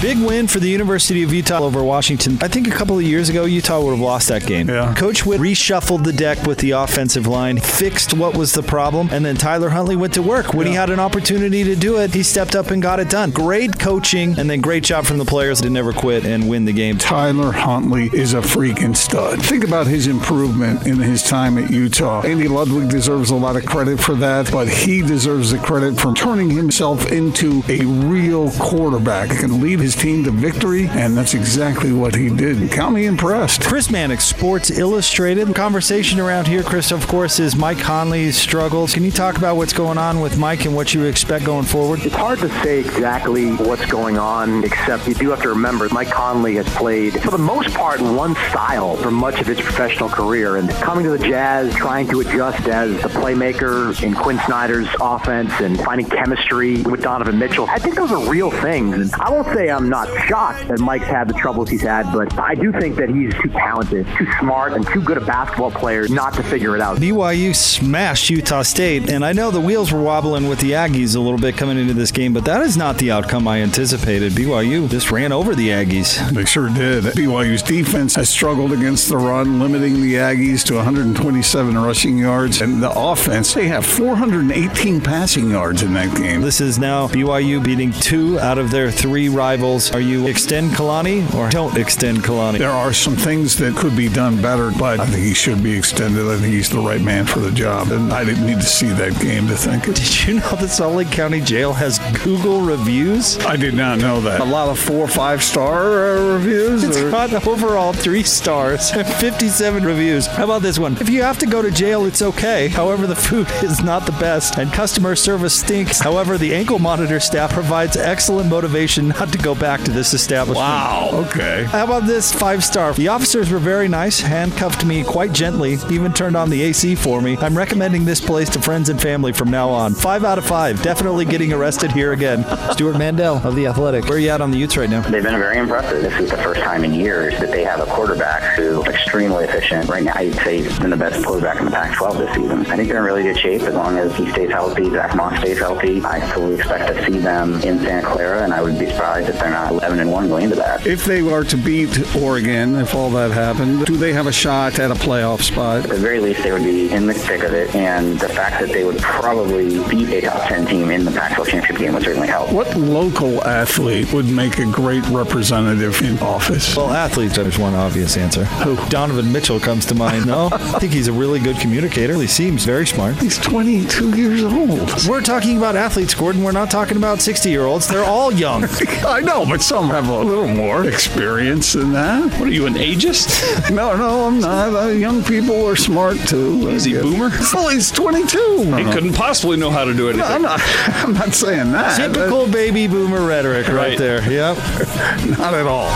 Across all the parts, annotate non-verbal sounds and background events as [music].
Big win for the University of Utah over Washington. I think a couple of years ago, Utah would have lost that game. Yeah. Coach Whitt reshuffled the deck with the offensive line, fixed what was the problem, and then Tyler Huntley went to work. When he had an opportunity to do it, he stepped up and got it done. Great coaching, and then great job from the players to never quit and win the game. Tyler Huntley is a freaking stud. Think about his improvement in his time at Utah. Andy Ludwig deserves a lot of credit for that, but he deserves the credit for turning himself into a real quarterback. He can lead his team to victory, and that's exactly what he did. Count me impressed. Chris Mannix, Sports Illustrated. Conversation around here, Chris, of course, is Mike Conley's struggles. Can you talk about what's going on with Mike and what you expect going forward? It's hard to say exactly what's going on, except you do have to remember Mike Conley has played, for the most part, in one style for much of his professional career. And coming to the Jazz, trying to adjust as the playmaker in Quin Snyder's offense and finding chemistry with Donovan Mitchell, I think those are real things. And I won't say I'm not shocked that Mike's had the troubles he's had, but I do think that he's too talented, too smart, and too good a basketball player not to figure it out. BYU smashed Utah State, and I know the wheels were wobbling with the Aggies a little bit coming into this game, but that is not the outcome I anticipated. BYU just ran over the Aggies. They sure did. BYU's defense has struggled against the run, limiting the Aggies to 127 rushing yards. And the offense, they have 418 passing yards in that game. This is now BYU beating two out of their three rivals. Are you extend Kalani or don't extend Kalani? There are some things that could be done better, but I think he should be extended. I think he's the right man for the job. And I didn't need to see that game to think it. [laughs] Did you know that Salt Lake County Jail has Google reviews? I did not know that. A lot of four or five star uh, reviews. It's or- got overall three stars and 57 reviews. How about this one? If you have to go to jail, it's okay. However, the food [laughs] is not the best and customer service stinks. However, the ankle monitor staff provides excellent motivation not to go back to this establishment. Wow. Okay. How about this five star? The officers were very nice, handcuffed me quite gently, even turned on the AC for me. I'm recommending this place to friends and family from now on. Five out of five. Definitely getting arrested here again. [laughs] Stuart Mandel of The Athletic. Where are you at on the Utes right now? They've been very impressive. This is the first time in years that they have a quarterback who extremely efficient. Right now, I'd say he's been the best quarterback in the Pac-12 this season. I think they're in really good shape as long as he stays healthy. Zach Moss stays healthy. I fully expect to see them in Santa Clara, and I would be surprised if they're not 11 and one going into that. If they are to beat Oregon, if all that happened, do they have a shot at a playoff spot? At the very least, they would be in the thick of it, and the fact that they would probably beat a top 10 team in the Pac-12 championship game would certainly help. What local athlete would make a great representative in office? Well, athletes, there's one obvious answer. Who? Donovan Mitchell comes to mind. [laughs] No, I think he's a really good communicator. He seems very smart. He's 22 years old. We're talking about athletes, Gordon. We're not talking about 60 year olds. They're all young. [laughs] I know, but some have a little more experience than that. What are you, an ageist? [laughs] No, no, I'm not. Uh, young people are smart too. Is he boomer? Well, he's 22. He couldn't possibly know how to do anything. I'm not. [laughs] I'm not saying that. Typical baby boomer rhetoric right, Right. there. Yep. [laughs] Not at all.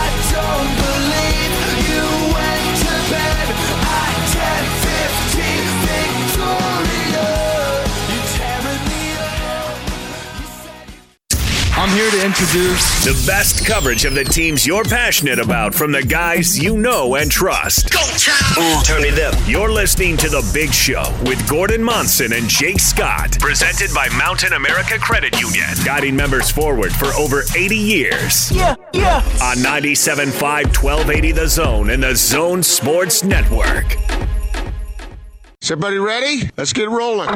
Here to introduce The best coverage of the teams you're passionate about from the guys you know and trust. Go, Turn it up. You're listening to The Big Show with Gordon Monson and Jake Scott. Presented by Mountain America Credit Union. Guiding members forward for over 80 years. Yeah, yeah. On 97.5 1280 The Zone and the Zone Sports Network. Is everybody ready? Let's get rolling.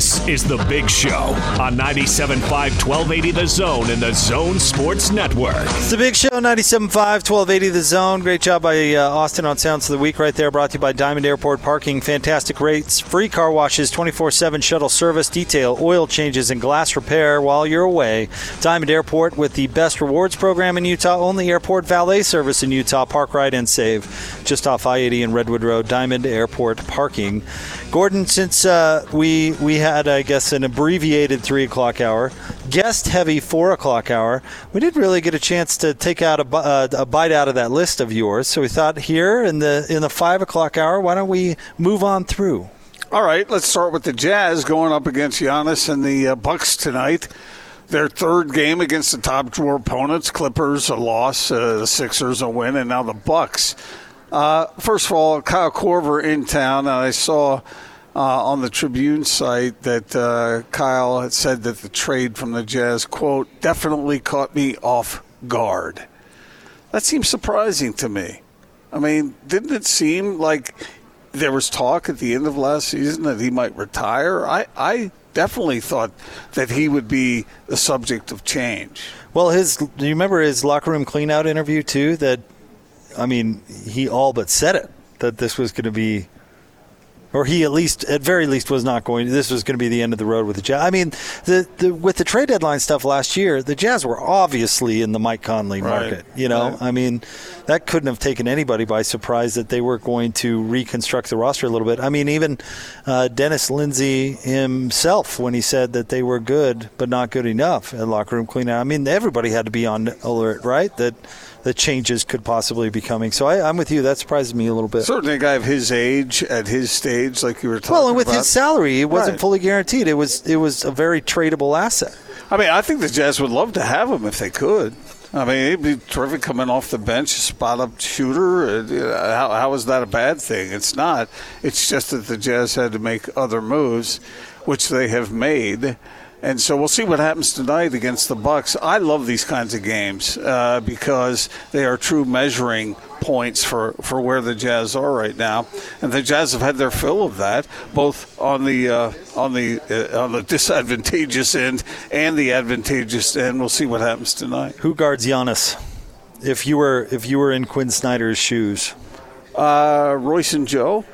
This is The Big Show on 97.5 1280 The Zone and the Zone Sports Network. It's the Big Show, 97.5, 1280 The Zone. Great job by uh, Austin on Sounds of the Week right there. Brought to you by Diamond Airport Parking. Fantastic rates, free car washes, 24 7 shuttle service, detail, oil changes, and glass repair while you're away. Diamond Airport with the best rewards program in Utah, only airport valet service in Utah. Park, ride, and save. Just off I 80 and Redwood Road, Diamond Airport Parking. Gordon, since uh, we we had, I guess, an abbreviated three o'clock hour, guest heavy four o'clock hour, we didn't really get a chance to take out a, uh, a bite out of that list of yours. So we thought here in the in the five o'clock hour, why don't we move on through? All right, let's start with the Jazz going up against Giannis and the uh, Bucks tonight. Their third game against the top drawer opponents, Clippers a loss, uh, the Sixers a win, and now the Bucks. Uh, first of all, Kyle Korver in town, and I saw uh, on the Tribune site that uh, Kyle had said that the trade from the Jazz, quote, definitely caught me off guard. That seems surprising to me. I mean, didn't it seem like there was talk at the end of last season that he might retire? I, I definitely thought that he would be the subject of change. Well, his do you remember his locker room cleanout interview too? That I mean, he all but said it that this was going to be, or he at least, at very least, was not going. This was going to be the end of the road with the Jazz. I mean, the, the with the trade deadline stuff last year, the Jazz were obviously in the Mike Conley Right. market. You know, Right. I mean, that couldn't have taken anybody by surprise that they were going to reconstruct the roster a little bit. I mean, even uh, Dennis Lindsay himself, when he said that they were good but not good enough at locker room cleanout, I mean, everybody had to be on alert, right? That the changes could possibly be coming. So I, I'm with you. That surprises me a little bit. Certainly, a guy of his age at his stage, like you were talking well, and with about. his salary, it wasn't Right. fully guaranteed. It was it was a very tradable asset. I mean, I think the Jazz would love to have him if they could. I mean, he'd be terrific coming off the bench, spot up shooter. Uh, know, How, how is that a bad thing? It's not. It's just that the Jazz had to make other moves, which they have made. And so we'll see what happens tonight against the Bucks. I love these kinds of games uh, because they are true measuring points for, for where the Jazz are right now, and the Jazz have had their fill of that, both on the uh, on the uh, on the [laughs] disadvantageous end and the advantageous end. We'll see what happens tonight. Who guards Giannis? If you were if you were in Quin Snyder's shoes, Uh, Royce and Joe.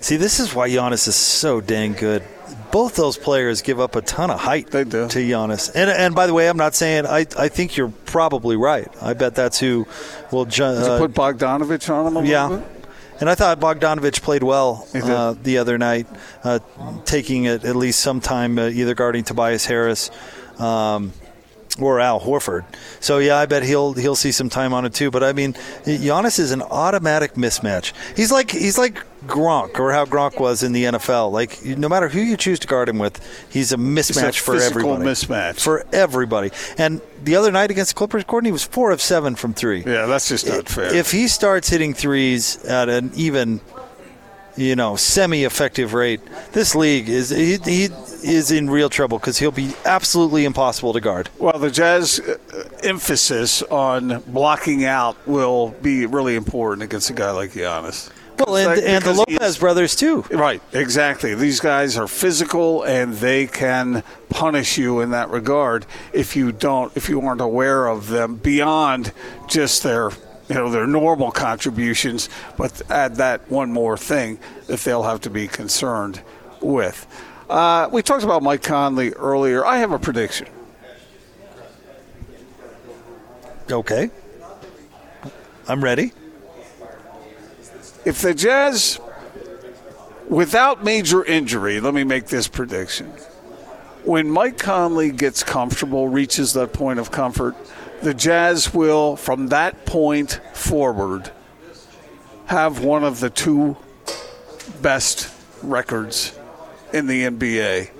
see this is why Giannis is so dang good. Both those players give up a ton of height They do. to Giannis. And and by the way, I'm not saying I, I think you're probably right. I bet that's who will ju- uh, put Bogdanovich on him a Yeah. little bit? And I thought Bogdanovich played well uh, the other night, uh, taking it at least some time, uh, either guarding Tobias Harris um, or Al Horford. So yeah, I bet he'll he'll see some time on it too. But I mean, Giannis is an automatic mismatch. He's like he's like Gronk or how Gronk was in the NFL. Like no matter who you choose to guard him with, he's a mismatch for physical everybody. mismatch. for everybody. And the other night against the Clippers, Courtney was four of seven from three Yeah, that's just not fair. if he starts hitting threes at an even you know semi-effective rate this league is he, he is in real trouble because he'll be absolutely impossible to guard Well, the Jazz uh, emphasis on blocking out will be really important against a guy like Giannis. Well and, Like, and the lopez brothers too Right, exactly. These guys are physical and they can punish you in that regard if you don't if you aren't aware of them beyond just their you know their normal contributions, but add that one more thing that they'll have to be concerned with. Uh, we talked about Mike Conley earlier. I have a prediction. okay i'm ready If the Jazz, without major injury, let me make this prediction. When Mike Conley gets comfortable, reaches that point of comfort, the Jazz will, from that point forward, have one of the two best records in the NBA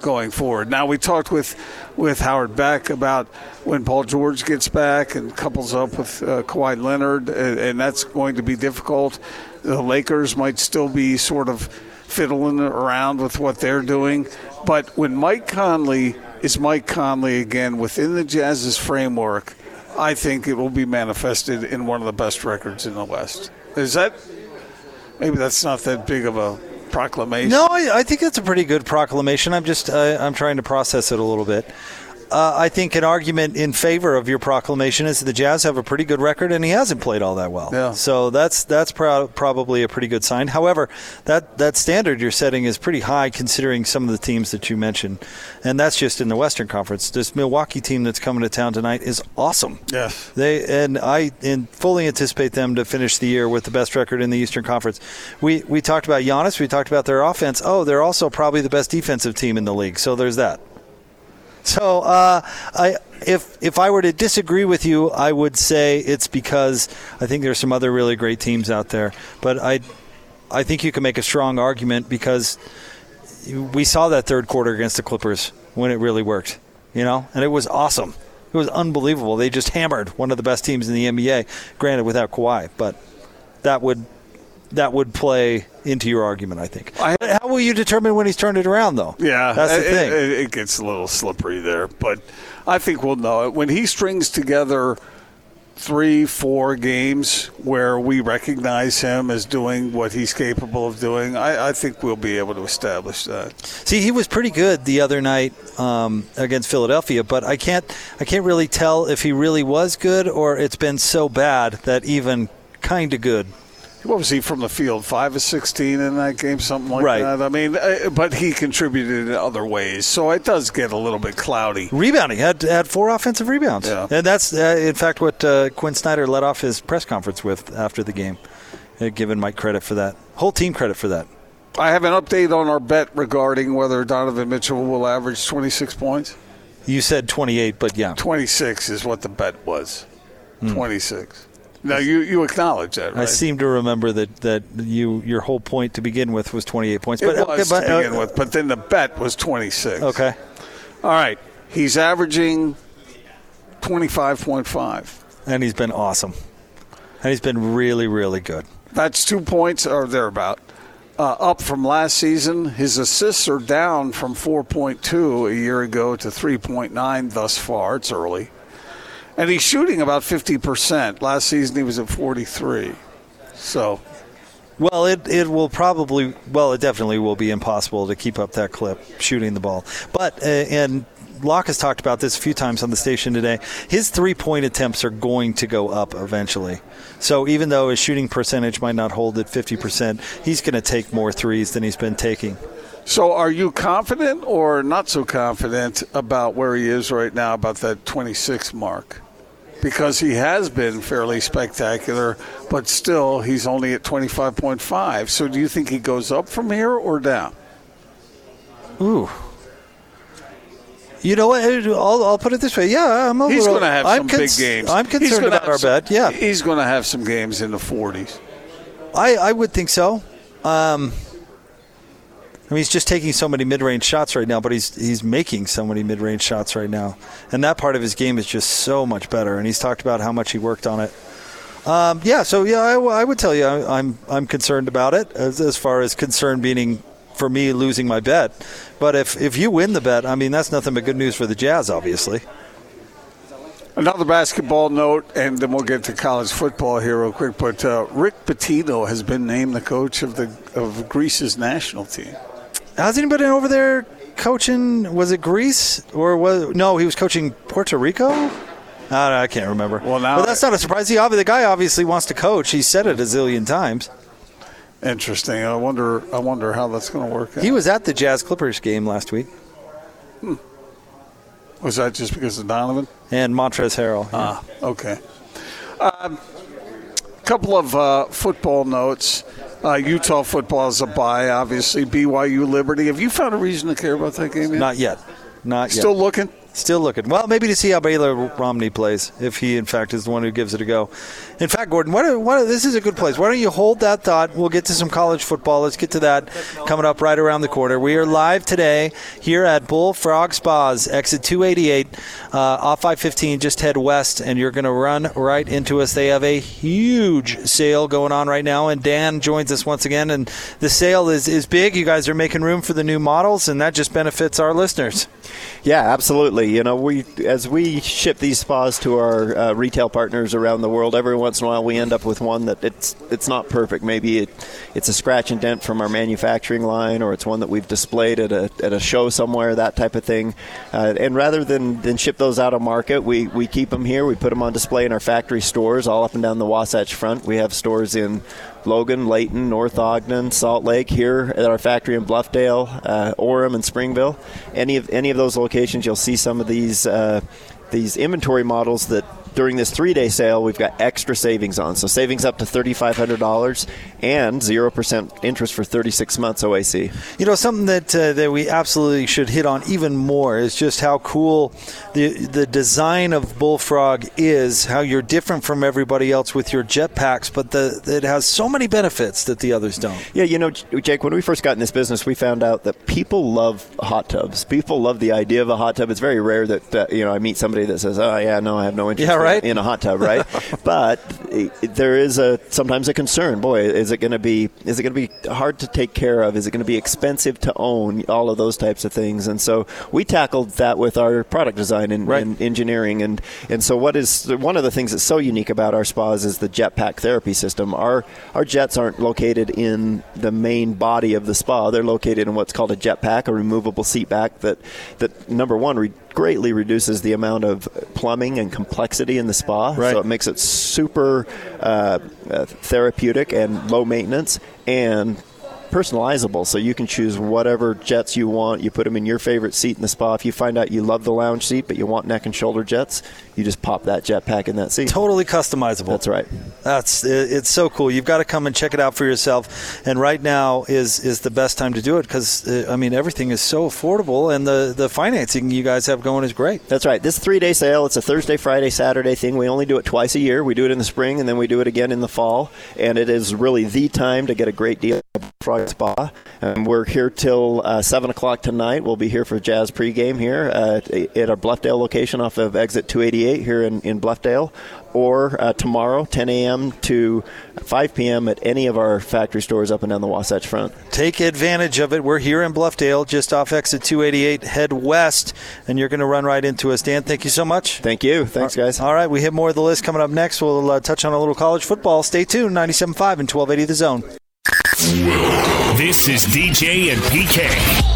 going forward. Now we talked with with Howard Beck about when Paul George gets back and couples up with uh, Kawhi Leonard, and, and that's going to be difficult. The Lakers might still be sort of fiddling around with what they're doing, but when Mike Conley is Mike Conley again within the Jazz's framework, I think it will be manifested in one of the best records in the West. Is that maybe that's not that big of a proclamation? no i, I think that's a pretty good proclamation i'm just uh, i'm trying to process it a little bit uh, I think an argument in favor of your proclamation is that the Jazz have a pretty good record, and he hasn't played all that well. Yeah. So that's that's pro- probably a pretty good sign. However, that that standard you're setting is pretty high considering some of the teams that you mentioned, and that's just in the Western Conference. This Milwaukee team that's coming to town tonight is awesome. Yes. They and I and fully anticipate them to finish the year with the best record in the Eastern Conference. We we talked about Giannis. We talked about their offense. Oh, they're also probably the best defensive team in the league. So there's that. So uh, I if if I were to disagree with you, I would say it's because I think there's some other really great teams out there. But I I think you can make a strong argument because we saw that third quarter against the Clippers when it really worked, you know, and it was awesome. It was unbelievable. They just hammered one of the best teams in the NBA. Granted, without Kawhi, but that would that would play into your argument. I think. How will you determine when he's turned it around, though? Yeah, that's the it, thing. It, it gets a little slippery there, but I think we'll know it when he strings together three, four games where we recognize him as doing what he's capable of doing. I, I think we'll be able to establish that. See, he was pretty good the other night um, against Philadelphia, but I can't I can't really tell if he really was good or it's been so bad that even kind of good. What was he from the field? Five of sixteen in that game, something like Right. that. I mean, uh, but he contributed in other ways, so it does get a little bit cloudy. Rebounding had had four offensive rebounds, Yeah. and that's uh, in fact what uh, Quin Snyder led off his press conference with after the game. Uh, giving Mike credit for that, whole team credit for that. I have an update on our bet regarding whether Donovan Mitchell will average twenty six points. You said 28, but yeah, 26 is what the bet was. 26. Now you you acknowledge that, right? I seem to remember that that you your whole point to begin with was 28 points. It but was okay, but, to begin uh, with, but then the bet was 26. Okay, All right. He's averaging 25.5. and he's been awesome, and he's been really really good. That's two points or thereabout. Uh, up from last season. His assists are down from 4.2 a year ago to 3.9 thus far. It's early. And he's shooting about 50%. Last season he was at 43. So Well, it, it will probably, well, it definitely will be impossible to keep up that clip shooting the ball. But, uh, and Locke has talked about this a few times on the station today. His three point attempts are going to go up eventually. So even though his shooting percentage might not hold at 50%, he's going to take more threes than he's been taking. So, are you confident or not so confident about where he is right now, about that 26 mark? Because he has been fairly spectacular, but still, he's only at 25.5. So, do you think he goes up from here or down? Ooh. You know what? I'll, I'll put it this way. Yeah, I'm a He's going to have I'm some cons- big games. I'm concerned about our some- bet. Yeah, He's going to have some games in the 40s. I, I would think so. Um, I mean, he's just taking so many mid-range shots right now, but he's he's making so many mid-range shots right now, and that part of his game is just so much better. And he's talked about how much he worked on it. Um, yeah, so yeah, I would tell you I, I'm I'm concerned about it as as far as concern meaning for me losing my bet. But if if you win the bet, I mean that's nothing but good news for the Jazz, obviously. Another basketball note, and then we'll get to college football here real quick. But uh, Rick Pitino has been named the coach of the of Greece's national team. Has anybody over there coaching? Was it Greece or was no? He was coaching Puerto Rico. I, I can't remember. Well, now- but that's not a surprise. He, the guy obviously wants to coach. He said it a zillion times. Interesting. I wonder. I wonder how that's going to work. Out. He was at the Jazz Clippers game last week, Was that just because of Donovan? and Montrezl Harrell. Ah, okay. Um, couple of uh, football notes. Uh, Utah football is a bye, obviously. BYU Liberty. Have you found a reason to care about that game yet? Not yet. Not yet. Still looking. Still looking. Well, maybe to see how Baylor Romney plays, if he in fact is the one who gives it a go. In fact, Gordon, why don't, why, this is a good place. Why don't you hold that thought? We'll get to some college football. Let's get to that coming up right around the corner. We are live today here at Bullfrog Spas, exit 288, uh, off 515. Just head west, and you're going to run right into us. They have a huge sale going on right now, and Dan joins us once again. And the sale is, is big. You guys are making room for the new models, and that just benefits our listeners. Yeah, absolutely. You know, we as we ship these spas to our uh, retail partners around the world, every once in a while we end up with one that it's it's not perfect. Maybe it, it's a scratch and dent from our manufacturing line, or it's one that we've displayed at a, at a show somewhere, that type of thing. Uh, and rather than, than ship those out of market, we, we keep them here. We put them on display in our factory stores all up and down the Wasatch Front. We have stores in Logan, Layton, North Ogden, Salt Lake, here at our factory in Bluffdale, uh, Orem, and Springville. Any of any of those locations, you'll see some of these uh, these inventory models that during this three-day sale we've got extra savings on. So savings up to thirty-five hundred dollars and zero percent interest for thirty-six months OAC. You know, something that uh, that we absolutely should hit on even more is just how cool the the design of Bullfrog is. How you're different from everybody else with your jetpacks, but the it has so many benefits that the others don't. Yeah, you know, Jake, when we first got in this business, we found out that people love hot tubs. People love the idea of a hot tub. It's very rare that uh, you know I meet somebody that says, "Oh yeah, no, I have no interest Yeah, right? in a hot tub, right? [laughs] but there is a sometimes a concern. Boy, is it going to be is it going to be hard to take care of? Is it going to be expensive to own? All of those types of things. And so we tackled that with our product design and, Right. and engineering. And and so what is one of the things that's so unique about our spas is the jetpack therapy system. Our our jets aren't located in the main body of the spa. They're located in what's called a jetpack, a removable seat back that that number one. Re- greatly reduces the amount of plumbing and complexity in the spa. Right. so it makes it super uh, uh, therapeutic and low maintenance and personalizable. So you can choose whatever jets you want. You put them in your favorite seat in the spa. If you find out you love the lounge seat but you want neck and shoulder jets you just pop that jetpack in that seat Totally customizable. that's right That's it's so cool. You've got to come and check it out for yourself. And right now is is the best time to do it because uh, I mean everything is so affordable and the the financing you guys have going is great. That's right. This three day sale, it's a Thursday, Friday, Saturday thing. We only do it twice a year. We do it in the spring and then we do it again in the fall. And it is really the time to get a great deal Frog Spa. And we're here till uh, 7 o'clock tonight. We'll be here for Jazz pregame here uh, at our Bluffdale location off of exit 288 here in, in Bluffdale. Or uh, tomorrow, 10 a.m. to 5 p.m. at any of our factory stores up and down the Wasatch Front. Take advantage of it. We're here in Bluffdale, just off exit 288. Head west, and you're going to run right into us. Dan, thank you so much. Thank you. Thanks, guys. All right, we have more of the list coming up next. We'll uh, touch on a little college football. Stay tuned. 97.5 and 1280 The Zone. This is DJ and PK.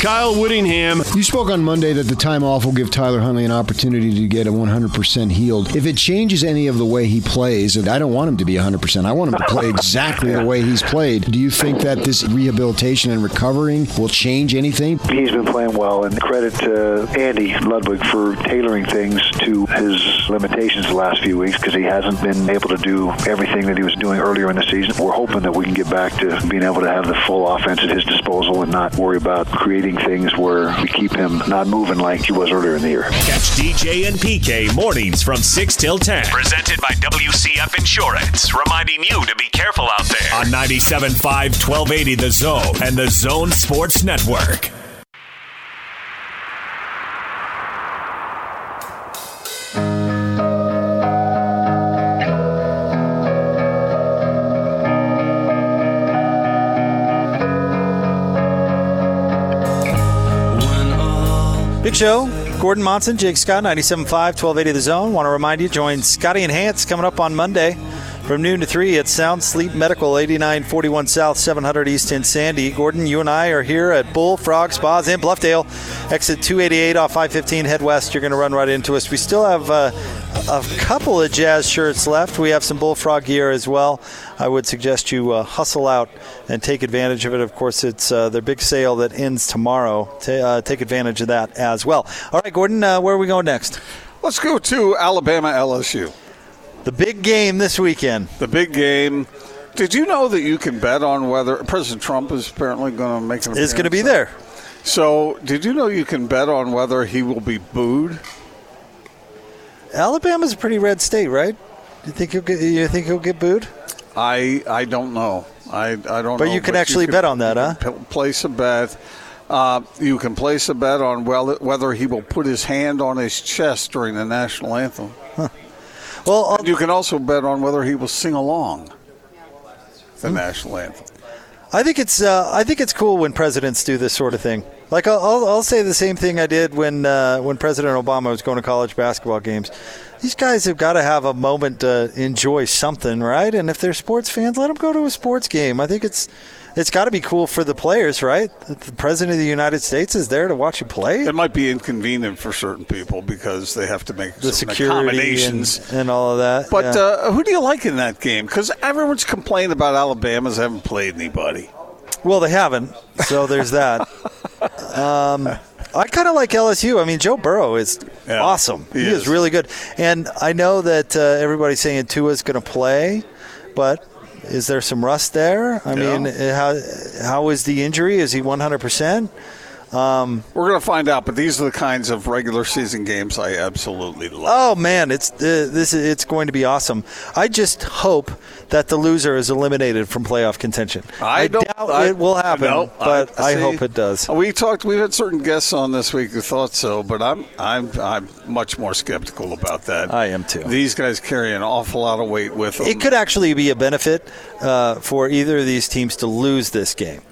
Kyle Whittingham. You spoke on Monday that the time off will give Tyler Huntley an opportunity to get a 100% healed. If it changes any of the way he plays, and I don't want him to be 100%, I want him to play exactly the way he's played. Do you think that this rehabilitation and recovering will change anything? He's been playing well, and credit to Andy Ludwig for tailoring things to his limitations the last few weeks because he hasn't been able to do everything that he was doing earlier in the season. We're hoping that we can get back to being able to have the full offense at his disposal and not worry about creating things where we keep him not moving like he was earlier in the year. Catch DJ and PK mornings from 6 till 10. Presented by WCF Insurance, reminding you to be careful out there. On 97.5, 1280 The Zone and The Zone Sports Network. Big show. Gordon Monson, Jake Scott, 97.5, 1280 The Zone. Want to remind you, join Scotty and Hans coming up on Monday from noon to 3 at Sound Sleep Medical, 8941 South, 700 East in Sandy. Gordon, you and I are here at Bullfrog Spas in Bluffdale. Exit 288 off 515, head west. You're going to run right into us. We still have uh, a couple of jazz shirts left. We have some Bullfrog gear as well. I would suggest you uh, hustle out and take advantage of it. Of course, it's uh, their big sale that ends tomorrow. Ta uh, take advantage of that as well. All right, Gordon, uh, where are we going next? Let's go to Alabama LSU. The big game this weekend. The big game. Did you know that you can bet on whether President Trump is apparently going to make an Is going to be there. So, did you know you can bet on whether he will be booed? Alabama's a pretty red state, right? You think he'll get? You think he'll get booed? I I don't know. I I don't. But know, you can actually bet on that, huh? p- place a bet. Uh, you can place a bet on well, whether he will put his hand on his chest during the national anthem. Well, and you can also bet on whether he will sing along the national anthem. I think it's uh, I think it's cool when presidents do this sort of thing. Like I'll, I'll, say the same thing I did when uh, when President Obama was going to college basketball games. These guys have got to have a moment to enjoy something, right? And if they're sports fans, let them go to a sports game. I think it's it's got to be cool for the players, right? The president of the United States is there to watch you play. It might be inconvenient for certain people because they have to make The security accommodations. and, and all of that. But yeah. uh, who do you like in that game? Because everyone's complaining about Alabama's haven't played anybody. Well, they haven't, so there's that. [laughs] Um, I kind of like LSU. I mean, Joe Burrow is Yeah, awesome. he He, is. is. really good. And I know that uh, everybody's saying Tua's going to play, but is there some rust there? I Yeah. mean, how how is the injury? Is he 100 percent? Um, We're going to find out, but these are the kinds of regular season games I absolutely love. Oh man, it's uh, this. is- It's going to be awesome. I just hope that the loser is eliminated from playoff contention. I, don't. doubt I- it will happen, no, but I, see, hope it does. We talked. We've had certain guests on this week who thought so, but I'm I'm I'm much more skeptical about that. I am too. These guys carry an awful lot of weight with them. It could actually be a benefit uh, for either of these teams to lose this game.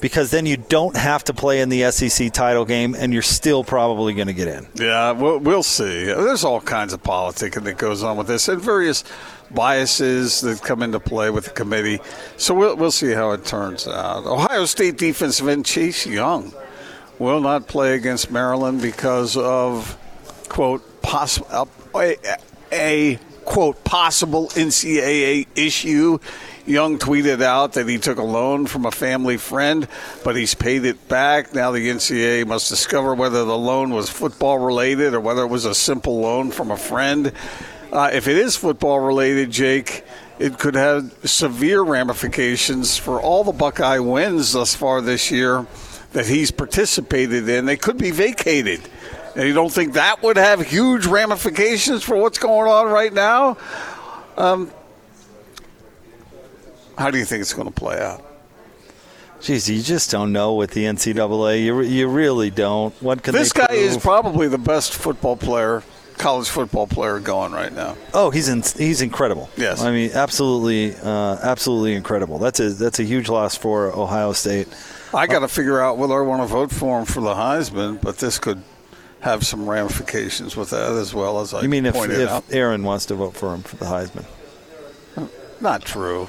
Because then you don't have to play in the SEC title game, and you're still probably going to get in. Yeah, we'll, we'll see. There's all kinds of politicking that goes on with this, and various biases that come into play with the committee. So we'll we'll see how it turns out. Ohio State defensive end Chase Young will not play against Maryland because of quote possible a, a quote possible NCAA issue. Young tweeted out that he took a loan from a family friend, but he's paid it back. Now the NCAA must discover whether the loan was football related or whether it was a simple loan from a friend. Uh, if it is football related, Jake, it could have severe ramifications for all the Buckeye wins thus far this year that he's participated in. They could be vacated. And you don't think that would have huge ramifications for what's going on right now? Um, how do you think it's going to play out? Jeez, you just don't know with the NCAA. You, you really don't. What can this guy is probably the best football player, college football player going right now. Oh, he's in, he's incredible. Yes. I mean, absolutely, uh, absolutely incredible. That's a that's a huge loss for Ohio State. I got to figure out whether I want to vote for him for the Heisman, but this could have some ramifications with that as well as I You mean if, pointed out. if Aaron wants to vote for him for the Heisman? Not true.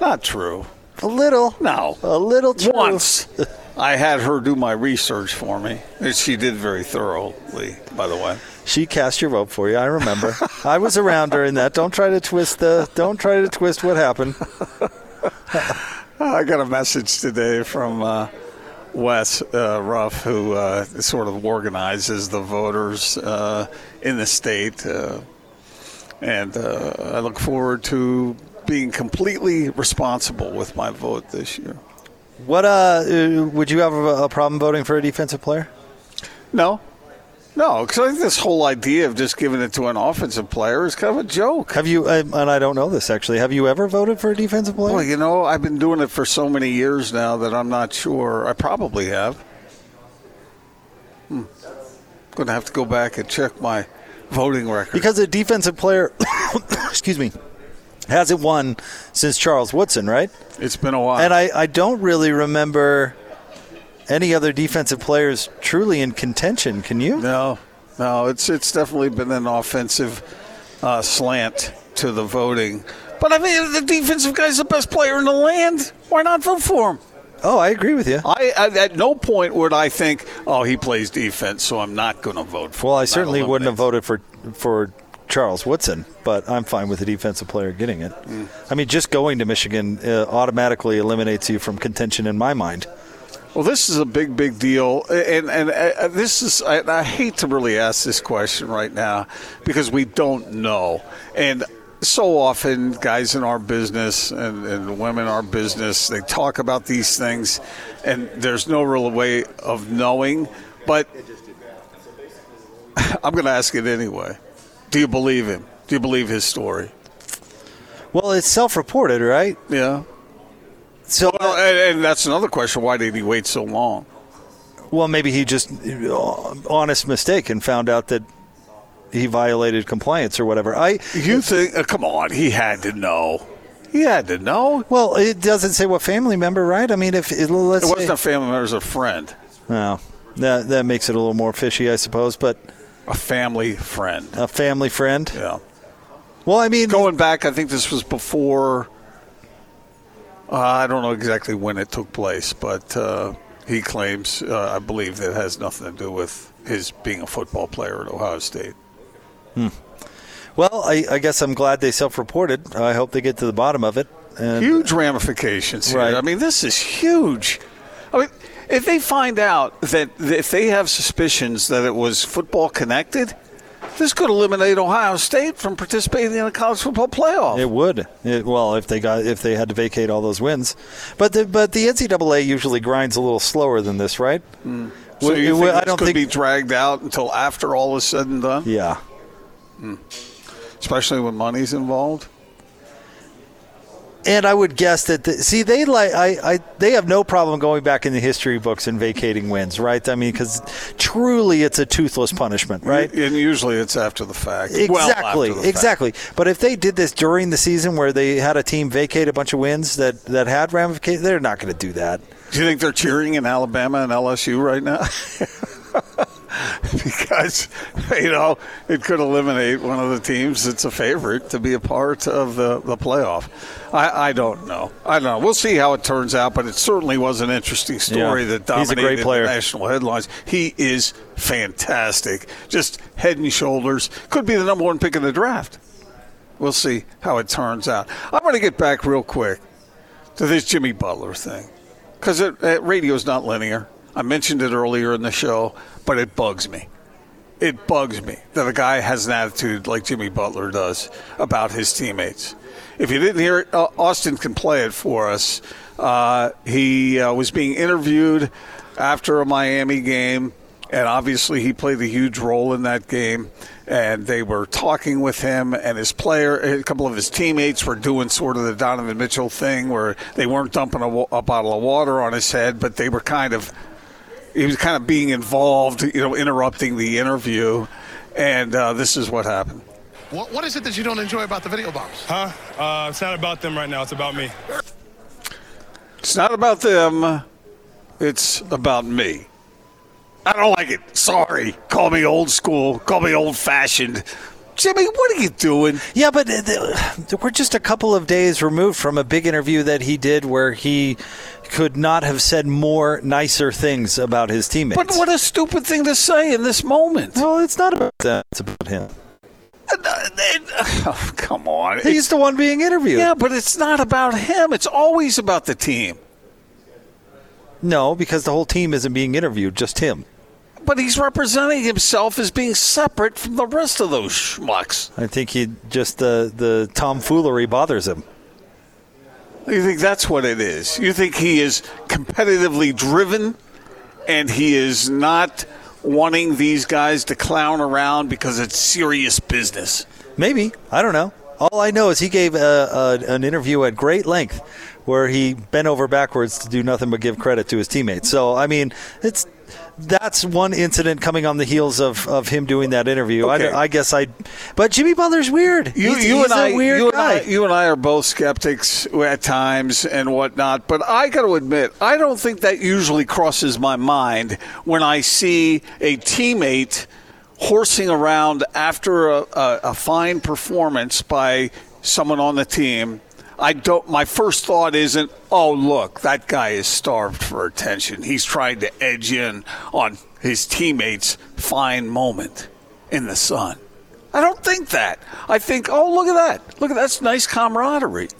Not true. A little. No. A little true. Once. [laughs] I had her do my research for me. And She did very thoroughly, by the way. She cast your vote for you. I remember. I was around during that. Don't try to twist the. Don't try to twist what happened. [laughs] I got a message today from uh, Wes uh, Ruff, who uh, sort of organizes the voters uh, in the state. Uh, and uh, I look forward to being completely responsible with my vote this year. What uh, uh, would you have a, problem voting for a defensive player? No. No, because I think this whole idea of just giving it to an offensive player is kind of a joke. Have you? And I don't know this actually. Have you ever voted for a defensive player? Well, you know, I've been doing it for so many years now that I'm not sure. I probably have. Hmm. Going to have to go back and check my voting record. Because a defensive player, [coughs] excuse me, hasn't won since Charles Woodson, right? It's been a while. And I, I don't really remember any other defensive players truly in contention. Can you? No, no, it's it's definitely been an offensive uh, slant to the voting. But I mean, the defensive guy's the best player in the land. Why not vote for him? Oh, I agree with you. I, I at no point would I think, oh, he plays defense, so I'm not going to vote for. Well, I certainly wouldn't have voted for for Charles Woodson, but I'm fine with a defensive player getting it. Mm. I mean, just going to Michigan uh, automatically eliminates you from contention in my mind. Well, this is a big, big deal, and and uh, this is. I, I hate to really ask this question right now because we don't know, and so often guys in our business and, and women in our business they talk about these things, and there's no real way of knowing. But [laughs] I'm going to ask it anyway. Do you believe him? Do you believe his story? Well, it's self-reported, right? Yeah. So, well, and, and that's another question. Why did he wait so long? Well, maybe he just uh, honest mistake and found out that he violated compliance or whatever. I you think? Uh, come on, he had to know. He had to know. Well, it doesn't say what family member, right? I mean, if it, let's it wasn't say, a family member; it was a friend. No, that that makes it a little more fishy, I suppose. But a family friend, a family friend. Yeah. Well, I mean, going back, I think this was before. Uh, I don't know exactly when it took place, but uh, he claims, uh, I believe, that it has nothing to do with his being a football player at Ohio State. Hmm. Well, I, I guess I'm glad they self-reported. I hope they get to the bottom of it. And huge ramifications here. Right. I mean, this is huge. I mean, if they find out that if they have suspicions that it was football connected, this could eliminate Ohio State from participating in a college football playoff. It would. It, well, if they got if they had to vacate all those wins, but the but the NCAA usually grinds a little slower than this, right? Mm. So Well, you it- think I don't could think- be dragged out until after all is said and done? Yeah. Especially when money's involved. And I would guess that the, see they like I, I they have no problem going back in the history books and vacating wins, right? I mean, because truly it's a toothless punishment, right? And usually it's after the fact. Exactly, after the fact. exactly. But if they did this during the season where they had a team vacate a bunch of wins that that had ramifications, they're not going to do that. Do you think they're cheering in Alabama and LSU right now? [laughs] [laughs] because you know it could eliminate one of the teams that's a favorite to be a part of the, the playoff. I, I don't know. I don't know. We'll see how it turns out, but it certainly was an interesting story Yeah. that He's a great dominated player. the national headlines. He is fantastic, just head and shoulders. Could be the number one pick in the draft. We'll see how it turns out. I'm going to get back real quick to this Jimmy Butler thing because radio is not linear. I mentioned it earlier in the show, but it bugs me. It bugs me that a guy has an attitude like Jimmy Butler does about his teammates. If you didn't hear it, uh, Austin can play it for us. Uh, he uh, was being interviewed after a Miami game, and obviously he played a huge role in that game. And they were talking with him, and his player, a couple of his teammates were doing sort of the Donovan Mitchell thing where they weren't dumping a, a bottle of water on his head, but they were kind of he was kind of being involved, you know, interrupting the interview, and uh, this is what happened. What, what is it that you don't enjoy about the video bombs? Huh? Uh, it's not about them right now. It's about me. It's not about them; it's about me. I don't like it. Sorry. Call me old school. Call me old fashioned. Jimmy, what are you doing? Yeah, but uh, we're just a couple of days removed from a big interview that he did where he could not have said more nicer things about his teammates. But what a stupid thing to say in this moment. Well, it's not about that. It's about him. Oh, come on. He's the one being interviewed. Yeah, but it's not about him. It's always about the team. No, because the whole team isn't being interviewed, just him. But he's representing himself as being separate from the rest of those schmucks. I think he just the the tomfoolery bothers him. You think that's what it is? You think he is competitively driven and he is not wanting these guys to clown around because it's serious business? Maybe I don't know. All I know is he gave a, a, an interview at great length where he bent over backwards to do nothing but give credit to his teammates. So I mean, it's that's one incident coming on the heels of, of him doing that interview. Okay. I, I guess I, but Jimmy Butler's weird. You, he's, you he's and a I, weird you guy. and I, you and I are both skeptics at times and whatnot. But I got to admit, I don't think that usually crosses my mind when I see a teammate horsing around after a, a, a fine performance by someone on the team. I don't. My first thought isn't, "Oh, look, that guy is starved for attention. He's trying to edge in on his teammates' fine moment in the sun." I don't think that. I think, oh, look at that. Look at that's nice camaraderie.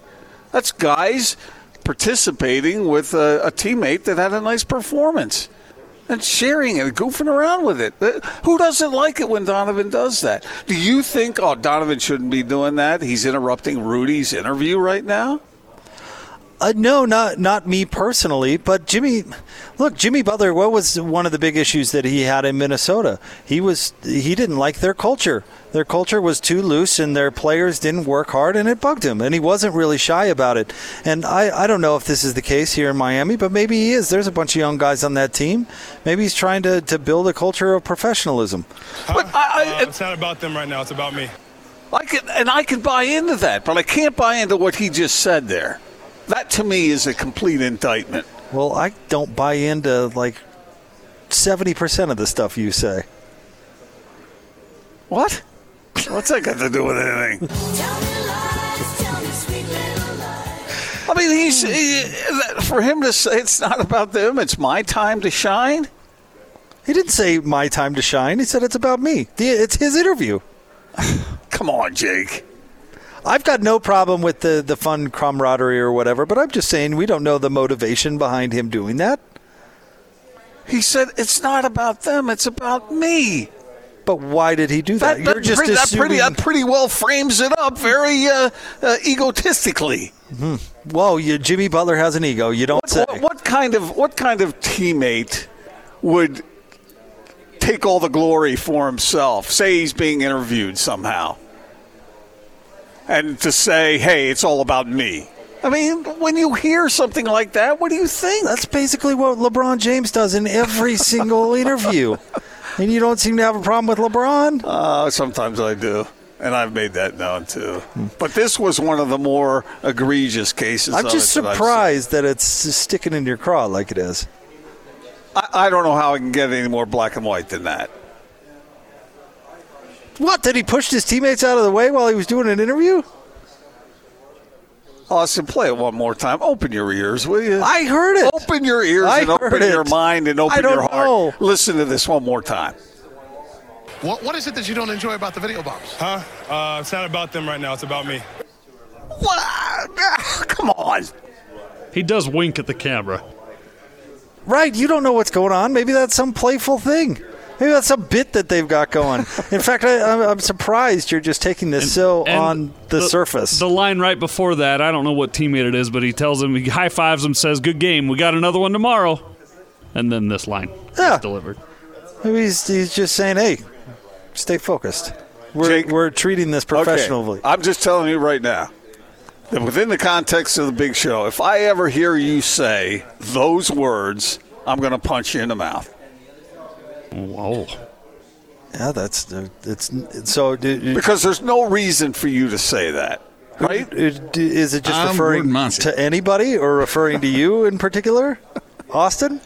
That's guys participating with a, a teammate that had a nice performance and sharing it, goofing around with it. Uh, Who doesn't like it when Donovan does that? Do you think, oh, Donovan shouldn't be doing that? He's interrupting Rudy's interview right now? Uh, no, not not me personally, but Jimmy. Look, Jimmy Butler. What was one of the big issues that he had in Minnesota? He was he didn't like their culture. Their culture was too loose, and their players didn't work hard, and it bugged him. And he wasn't really shy about it. And I, I don't know if this is the case here in Miami, but maybe he is. There's a bunch of young guys on that team. Maybe he's trying to, to build a culture of professionalism. Huh? Uh, it's not about them right now. It's about me. I can, and I can buy into that, but I can't buy into what he just said there. That to me is a complete indictment. Well, I don't buy into like seventy percent of the stuff you say. What? What's that got to do with anything? I mean, he's he, for him to say it's not about them. It's my time to shine. He didn't say my time to shine. He said it's about me. It's his interview. [sighs] Come on, Jake. I've got no problem with the, the fun camaraderie or whatever, but I'm just saying we don't know the motivation behind him doing that. He said it's not about them. It's about me. But why did he do that? That, You're that just pretty, that assuming. pretty that pretty well frames it up very uh, uh, egotistically. Hmm. Whoa, you, Jimmy Butler has an ego. You don't say. What, what kind of what kind of teammate would take all the glory for himself. Say he's being interviewed somehow. And to say, hey, it's all about me. I mean, when you hear something like that, what do you think? That's basically what LeBron James does in every [laughs] single interview. And you don't seem to have a problem with LeBron? Uh, sometimes I do. And I've made that known too. But this was one of the more egregious cases. I'm just it that surprised that it's sticking in your craw like it is. I, I don't know how I can get any more black and white than that. What? Did he push his teammates out of the way while he was doing an interview? Austin, play it one more time. Open your ears, will you? I heard it. Open your ears I and open heard your mind and open I don't your heart. know. Listen to this one more time. What, what is it that you don't enjoy about the video bombs? Huh? Uh, it's not about them right now. It's about me. What? [laughs] Come on. He does wink at the camera. Right, you don't know what's going on. Maybe that's some playful thing. Maybe that's a bit that they've got going. In fact, I, I'm, I'm surprised you're just taking this so And on the, surface. The line right before that, I don't know what teammate it is, but he tells him, he high fives him, says, Good game. We got another one tomorrow. And then this line Yeah. is delivered. Maybe he's, he's just saying, "Hey, stay focused. We're we're treating this professionally." Okay. I'm just telling you right now that within the context of the big show, if I ever hear you say those words, I'm going to punch you in the mouth. Whoa. Yeah, that's uh, it's so. do- do- Because there's no reason for you to say that, right? Is it just I'm referring to anybody or referring to you in particular, Austin?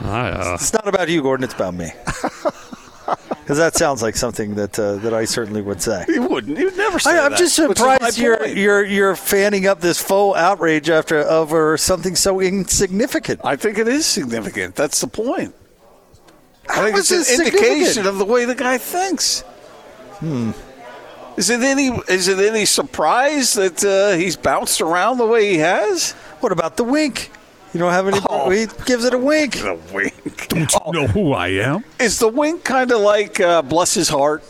I, uh, It's not about you, Gordon. It's about me. [laughs] Because that sounds like something that uh, that I certainly would say. You wouldn't. You'd never say I, I'm that, just which is surprised you're point. you're you're fanning up this faux outrage after over something so insignificant. I think it is significant. That's the point. I think it's an indication of the way the guy thinks. Hmm. Is it any is it any surprise that uh, he's bounced around the way he has? What about the wink? You don't have any. Oh. He gives it a wink. A wink. Don't you know who I am? Is the wink kind of like uh, bless his heart?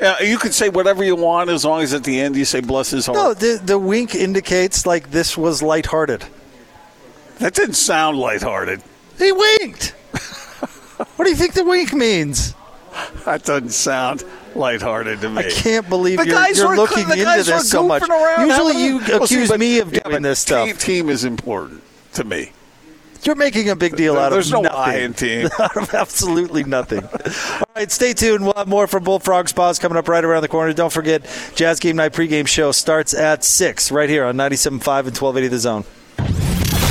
Uh, you can say whatever you want as long as at the end you say bless his heart. No, the the wink indicates like this was lighthearted. That didn't sound lighthearted. He winked. [laughs] what do you think the wink means? That doesn't sound lighthearted to me. I can't believe The you're, guys you're were- looking the into guys this so much. Usually, you a- Well, see, accuse but- me of yeah, doing but this stuff. Team, team is important to me. You're making a big deal out There's of no nothing. I in team. [laughs] out of absolutely nothing. All right, stay tuned. We'll have more from Bullfrog Spas coming up right around the corner. Don't forget, Jazz Game Night pregame show starts at 6 right here on 97.5 and 1280 The Zone.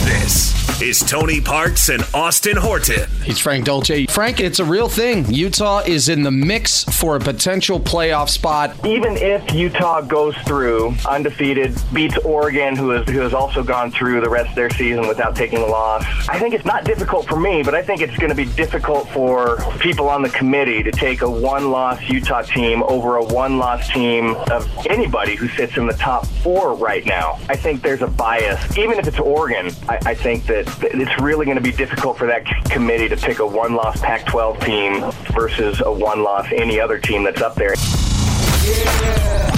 This is Tony Parks and Austin Horton. He's Frank Dolce. Frank, it's a real thing. Utah is in the mix for a potential playoff spot. Even if Utah goes through undefeated, beats Oregon, who has, who has also gone through the rest of their season without taking a loss, I think it's not difficult for me, but I think it's going to be difficult for people on the committee to take a one loss Utah team over a one loss team of anybody who sits in the top four right now. I think there's a bias. Even if it's Oregon, I, I think that it's really going to be difficult for that committee to pick a one loss Pac 12 team versus a one loss any other team that's up there.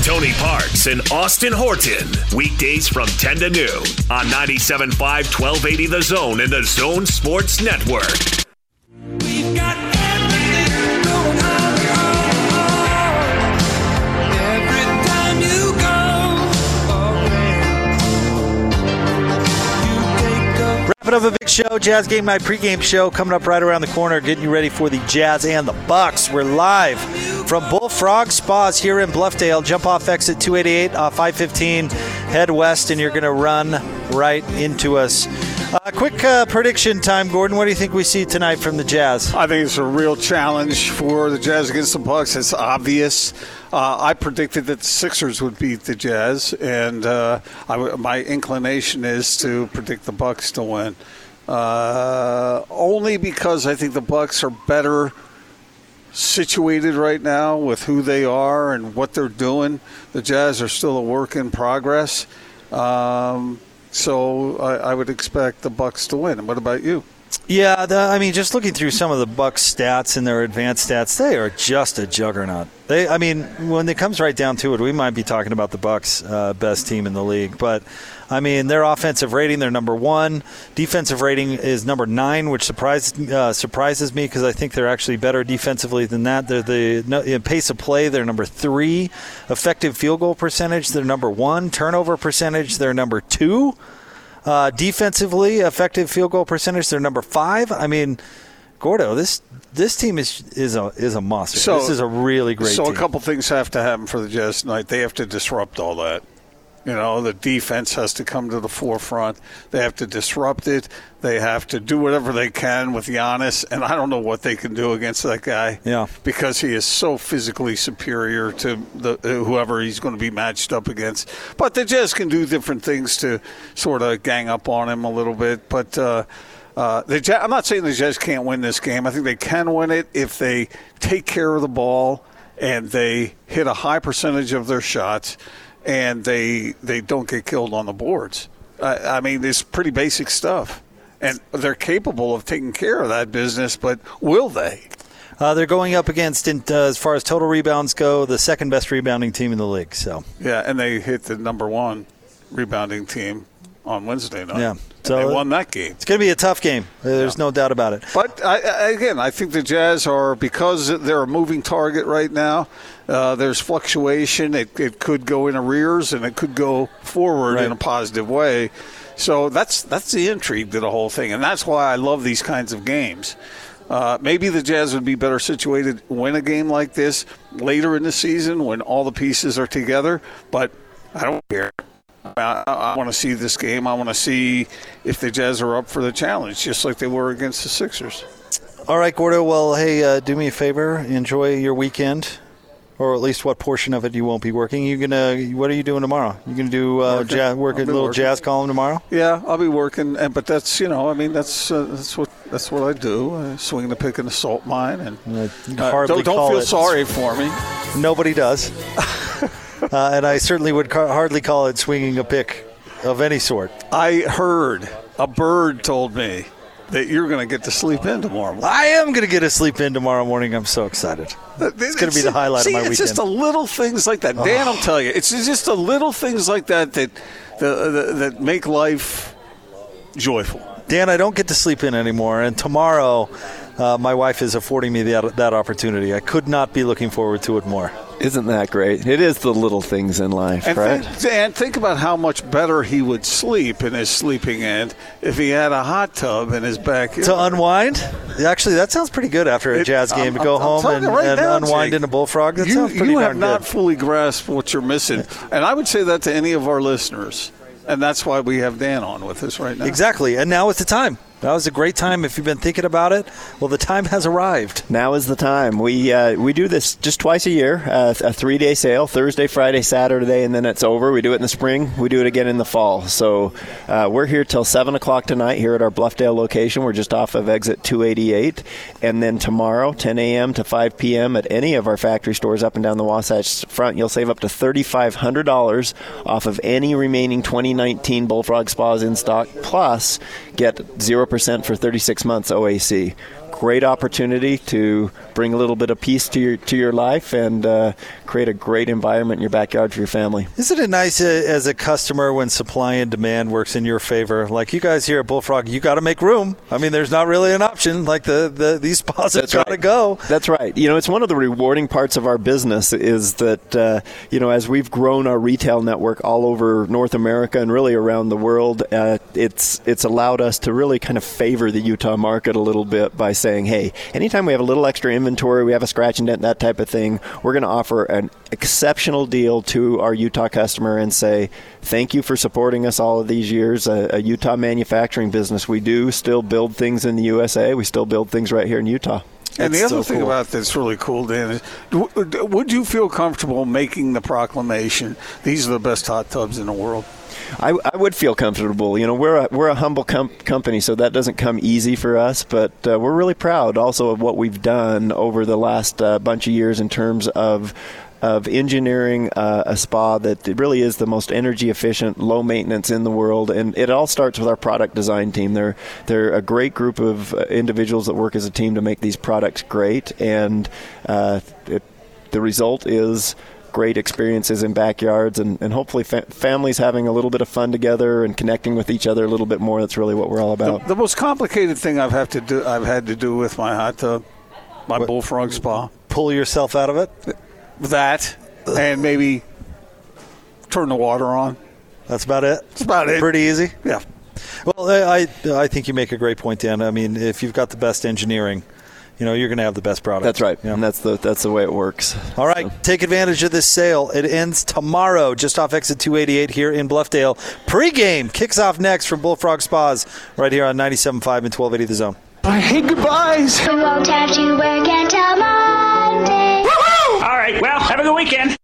Tony Parks and Austin Horton. Weekdays from 10 to noon on 97.5, 1280 The Zone and The Zone Sports Network. Wrapping up a big show, Jazz Game Night pregame show coming up right around the corner, getting you ready for the Jazz and the Bucks. We're live from Bullfrog Spas here in Bluffdale. Jump off exit 288 off uh, 515, head west, and you're going to run right into us. Uh, quick uh, prediction time, Gordon. What do you think we see tonight from the Jazz? I think it's a real challenge for the Jazz against the Bucks. It's obvious. Uh, I predicted that the Sixers would beat the Jazz, and uh, my inclination is to predict the Bucks to win. Uh, only because I think the Bucks are better situated right now with who they are and what they're doing. The Jazz are still a work in progress. Um, so I, I would expect the Bucks to win. What about you? Yeah, the, I mean, just looking through some of the Bucks stats and their advanced stats, they are just a juggernaut. They, I mean, when it comes right down to it, we might be talking about the Bucks' uh, best team in the league, but I mean, their offensive rating, they're number one. Defensive rating is number nine, which surprised uh, surprises me because I think they're actually better defensively than that. They're the no, pace of play, they're number three. Effective field goal percentage, they're number one. Turnover percentage, they're number two. Uh, defensively, effective field goal percentage, they're number five. I mean, Gordo, this this team is is a is a monster. So- this is a really great So team. a couple things have to happen for the Jazz tonight. They have to disrupt all that. You know, the defense has to come to the forefront. They have to disrupt it. They have to do whatever they can with Giannis, and I don't know what they can do against that guy. Yeah. because he is so physically superior to the whoever he's going to be matched up against. But the Jazz can do different things to sort of gang up on him a little bit. But uh, uh, the Jazz, I'm not saying the Jazz can't win this game. I think they can win it if they take care of the ball and they hit a high percentage of their shots and they they don't get killed on the boards. I, I mean, it's pretty basic stuff. And they're capable of taking care of that business, but will they? Uh, they're going up against, in, uh, as far as total rebounds go, the second best rebounding team in the league. So Yeah, and they hit the number one rebounding team on Wednesday night. Yeah. And they won that game. it's going to be a tough game. There's no doubt about it. But I, I, again, I think the Jazz are because they're a moving target right now. Uh, there's fluctuation. It, it could go in arrears and it could go forward in a positive way. So that's that's the intrigue to the whole thing, and that's why I love these kinds of games. Uh, maybe the Jazz would be better situated win a game like this later in the season when all the pieces are together. But I don't care. I, I want to see this game. I want to see if the Jazz are up for the challenge, just like they were against the Sixers. All right, Gordo. Well, hey, uh, do me a favor. Enjoy your weekend, or at least what portion of it you won't be working. You gonna? What are you doing tomorrow? You gonna do uh, jazz, work a little working. jazz column tomorrow? Yeah, I'll be working, and but that's you know, I mean, that's uh, that's what that's what I do. I swing the pick in the salt mine, and uh, don't, don't feel it- sorry for me. Nobody does. [laughs] uh, and I certainly would ca- hardly call it swinging a pick of any sort. I heard a bird told me that you're going to get to sleep in tomorrow. morning. I am going to get to sleep in tomorrow morning. I'm so excited. It's going to be the highlight See, of my it's weekend. It's just the little things like that. Dan, I'll tell you, it's just the little things like that that the, that make life joyful. Dan, I don't get to sleep in anymore, and tomorrow, uh, my wife is affording me that that opportunity. I could not be looking forward to it more. Isn't that great? It is the little things in life, And right? think, Dan, think about how much better he would sleep in his sleeping end if he had a hot tub in his backyard. To unwind, actually, that sounds pretty good after a It- jazz game I'm- to go I'm- I'm home and, right and now, unwind Jake, in a bullfrog. That you, sounds pretty you have darn not good. fully grasped what you're missing, and I would say that to any of our listeners, and that's why we have Dan on with us right now. Exactly, and now is the time. That was a great time if you've been thinking about it. Well, the time has arrived. Now is the time. We uh, we do this just twice a year, uh, a three day sale, Thursday, Friday, Saturday, and then it's over. We do it in the spring. We do it again in the fall. So uh, we're here till seven o'clock tonight here at our Bluffdale location. We're just off of exit 288, and then tomorrow, 10 a.m. to 5 p.m. at any of our factory stores up and down the Wasatch Front, you'll save up to $3,500 off of any remaining 2019 Bullfrog spas in stock. Plus, get zero percent for 36 months OAC. Great opportunity to bring a little bit of peace to your to your life and uh, create a great environment in your backyard for your family. Isn't it nice uh, as a customer when supply and demand works in your favor? Like you guys here at Bullfrog, you got to make room. I mean, there's not really an option. Like the, the these have got to go. That's right. You know, it's one of the rewarding parts of our business is that uh, you know as we've grown our retail network all over North America and really around the world, uh, it's it's allowed us to really kind of favor the Utah market a little bit by saying, hey, anytime we have a little extra inventory, we have a scratch and dent, that type of thing, we're going to offer an exceptional deal to our Utah customer and say, thank you for supporting us all of these years. A, a Utah manufacturing business. We do still build things in the USA. We still build things right here in Utah. And the other so thing cool. about that's really cool, Dan, is would you feel comfortable making the proclamation? These are the best hot tubs in the world. I, I would feel comfortable. You know, we're a, we're a humble com- company, so that doesn't come easy for us. But uh, we're really proud also of what we've done over the last uh, bunch of years in terms of of engineering uh, a spa that really is the most energy efficient, low maintenance in the world. And it all starts with our product design team. They're they're a great group of uh, individuals that work as a team to make these products great, and uh, it, the result is great experiences in backyards and, and hopefully fa- families having a little bit of fun together and connecting with each other a little bit more. That's really what we're all about. The, the most complicated thing I've have to do I've had to do with my hot tub, my bullfrog spa. Pull yourself out of it. That and maybe turn the water on. That's about it. That's about it. Pretty easy. Yeah. Well, I I think you make a great point, Dan. I mean, if you've got the best engineering, you know you're going to have the best product. That's right, and that's the that's the way it works. All right, take advantage of this sale. It ends tomorrow, just off exit 288 here in Bluffdale. Pre-game kicks off next from Bullfrog Spas, right here on 97.5 and 1280 The Zone. I hate goodbyes. We won't have to work until Monday. All right, well, have a good weekend.